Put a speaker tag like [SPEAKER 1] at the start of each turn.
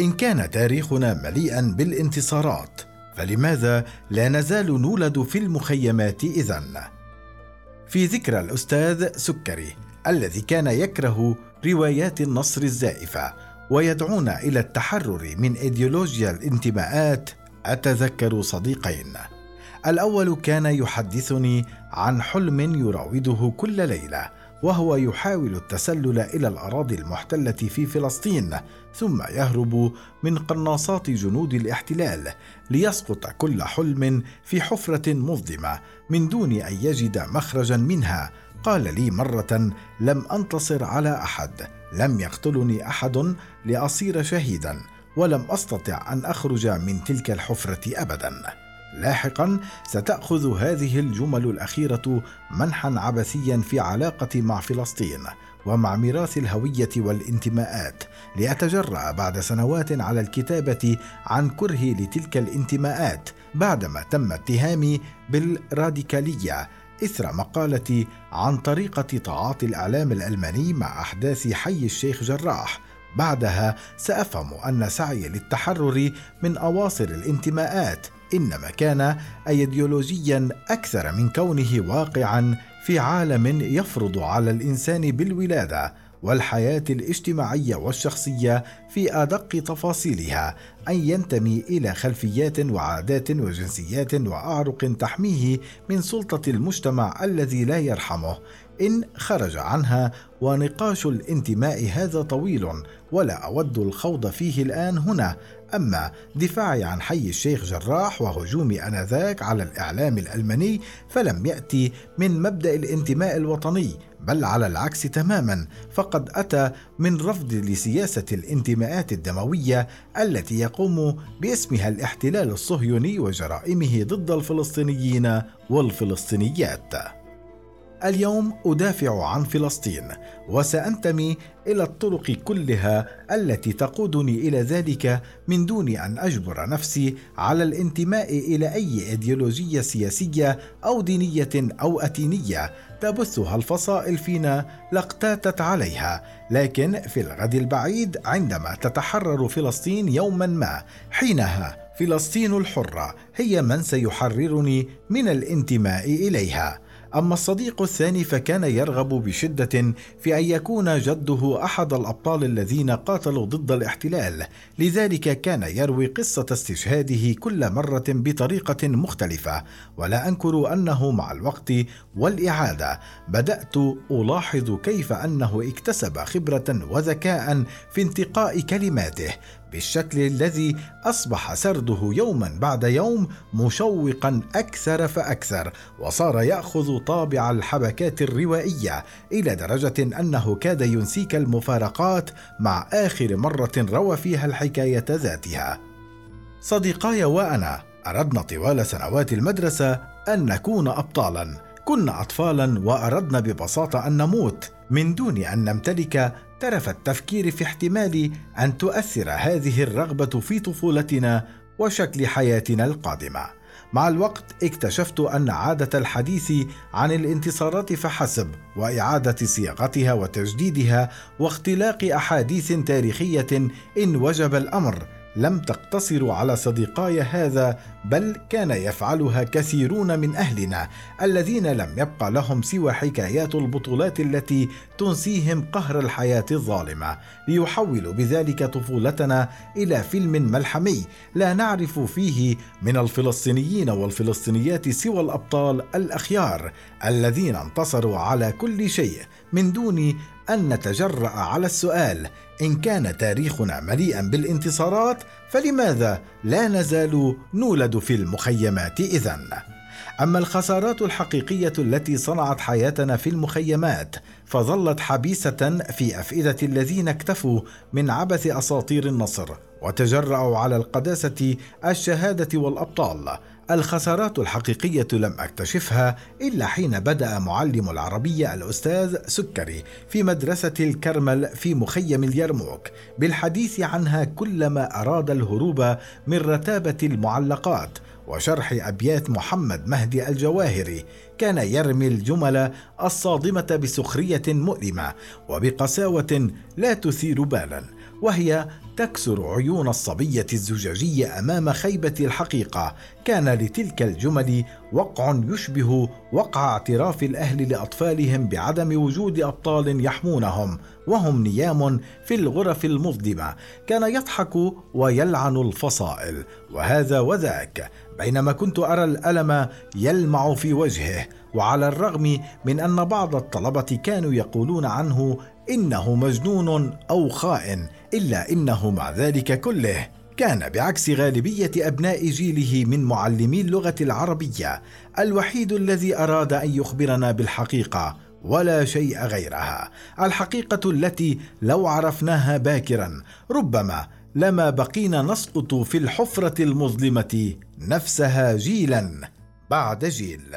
[SPEAKER 1] إن كان تاريخنا مليئا بالانتصارات فلماذا لا نزال نولد في المخيمات اذن في ذكرى الأستاذ سكري الذي كان يكره روايات النصر الزائفة ويدعونا إلى التحرر من إيديولوجيا الانتماءات أتذكر صديقين. الأول كان يحدثني عن حلم يراوده كل ليلة وهو يحاول التسلل إلى الأراضي المحتلة في فلسطين ثم يهرب من قناصات جنود الاحتلال ليسقط كل حلم في حفرة مظلمة من دون أن يجد مخرجا منها. قال لي مرة لم أنتصر على أحد لم يقتلني أحد لأصير شهيدا ولم أستطع أن أخرج من تلك الحفرة ابدا. لاحقا ستأخذ هذه الجمل الأخيرة منحا عبثيا في علاقتي مع فلسطين ومع ميراث الهوية والانتماءات. لأتجرأ بعد سنوات على الكتابة عن كرهي لتلك الانتماءات بعدما تم اتهامي بالراديكالية إثر مقالتي عن طريقة تعاطي الإعلام الألماني مع أحداث حي الشيخ جراح. بعدها سأفهم أن سعي للتحرر من أواصر الانتماءات. إنما كان ايديولوجيا أكثر من كونه واقعا في عالم يفرض على الإنسان بالولادة والحياة الاجتماعية والشخصية في أدق تفاصيلها أن ينتمي إلى خلفيات وعادات وجنسيات وأعرق تحميه من سلطة المجتمع الذي لا يرحمه. إن خرج عنها ونقاش الانتماء هذا طويل ولا أود الخوض فيه الآن هنا أما دفاعي عن حي الشيخ جراح وهجومي آنذاك على الإعلام الألماني فلم يأتي من مبدأ الانتماء الوطني بل على العكس تماما فقد أتى من رفض لسياسة الانتماءات الدموية التي يقوم باسمها الاحتلال الصهيوني وجرائمه ضد الفلسطينيين والفلسطينيات. اليوم أدافع عن فلسطين وسأنتمي إلى الطرق كلها التي تقودني إلى ذلك من دون أن أجبر نفسي على الانتماء إلى أي إيديولوجية سياسية أو دينية أو أتينية تبثها الفصائل فينا لاقتاتت عليها. لكن في الغد البعيد عندما تتحرر فلسطين يوما ما حينها فلسطين الحرة هي من سيحررني من الانتماء إليها. أما الصديق الثاني فكان يرغب بشدة في أن يكون جده أحد الأبطال الذين قاتلوا ضد الاحتلال، لذلك كان يروي قصة استشهاده كل مرة بطريقة مختلفة، ولا أنكر أنه مع الوقت والإعادة بدأت ألاحظ كيف أنه اكتسب خبرة وذكاء في انتقاء كلماته، بالشكل الذي أصبح سرده يوما بعد يوم مشوقا أكثر فأكثر وصار يأخذ طابع الحبكات الروائية إلى درجة أنه كاد ينسيك المفارقات مع آخر مرة روى فيها الحكاية ذاتها. صديقاي وأنا أردنا طوال سنوات المدرسة أن نكون ابطالا. كنا اطفالا وأردنا ببساطة أن نموت من دون أن نمتلك ترف التفكير في احتمال أن تؤثر هذه الرغبة في طفولتنا وشكل حياتنا القادمة. مع الوقت اكتشفت أن عادة الحديث عن الانتصارات فحسب وإعادة صياغتها وتجديدها واختلاق أحاديث تاريخية إن وجب الأمر لم تقتصر على صديقاي هذا بل كان يفعلها كثيرون من أهلنا الذين لم يبقى لهم سوى حكايات البطولات التي تنسيهم قهر الحياة الظالمة. ليحولوا بذلك طفولتنا إلى فيلم ملحمي لا نعرف فيه من الفلسطينيين والفلسطينيات سوى الأبطال الأخيار الذين انتصروا على كل شيء من دون أن نتجرأ على السؤال إن كان تاريخنا مليئا بالانتصارات فلماذا لا نزال نولد في المخيمات اذن أما الخسارات الحقيقية التي صنعت حياتنا في المخيمات فظلت حبيسة في أفئدة الذين اكتفوا من عبث أساطير النصر وتجرأوا على القداسة الشهادة والأبطال. الخسارات الحقيقية لم أكتشفها إلا حين بدأ معلم العربية الأستاذ سكري في مدرسة الكرمل في مخيم اليرموك بالحديث عنها كلما أراد الهروب من رتابة المعلقات. وشرح أبيات محمد مهدي الجواهري كان يرمي الجمل الصادمة بسخرية مؤلمة وبقساوة لا تثير بالا. وهي تكسر عيون الصبية الزجاجية أمام خيبة الحقيقة. كان لتلك الجمل وقع يشبه وقع اعتراف الأهل لأطفالهم بعدم وجود أبطال يحمونهم وهم نيام في الغرف المظلمة. كان يضحك ويلعن الفصائل وهذا وذاك. بينما كنت أرى الألم يلمع في وجهه وعلى الرغم من أن بعض الطلبة كانوا يقولون عنه إنه مجنون أو خائن إلا إنه مع ذلك كله كان بعكس غالبية أبناء جيله من معلمي اللغة العربية الوحيد الذي أراد أن يخبرنا بالحقيقة ولا شيء غيرها الحقيقة التي لو عرفناها باكرا ربما لما بقينا نسقط في الحفرة المظلمة نفسها جيلا بعد جيل.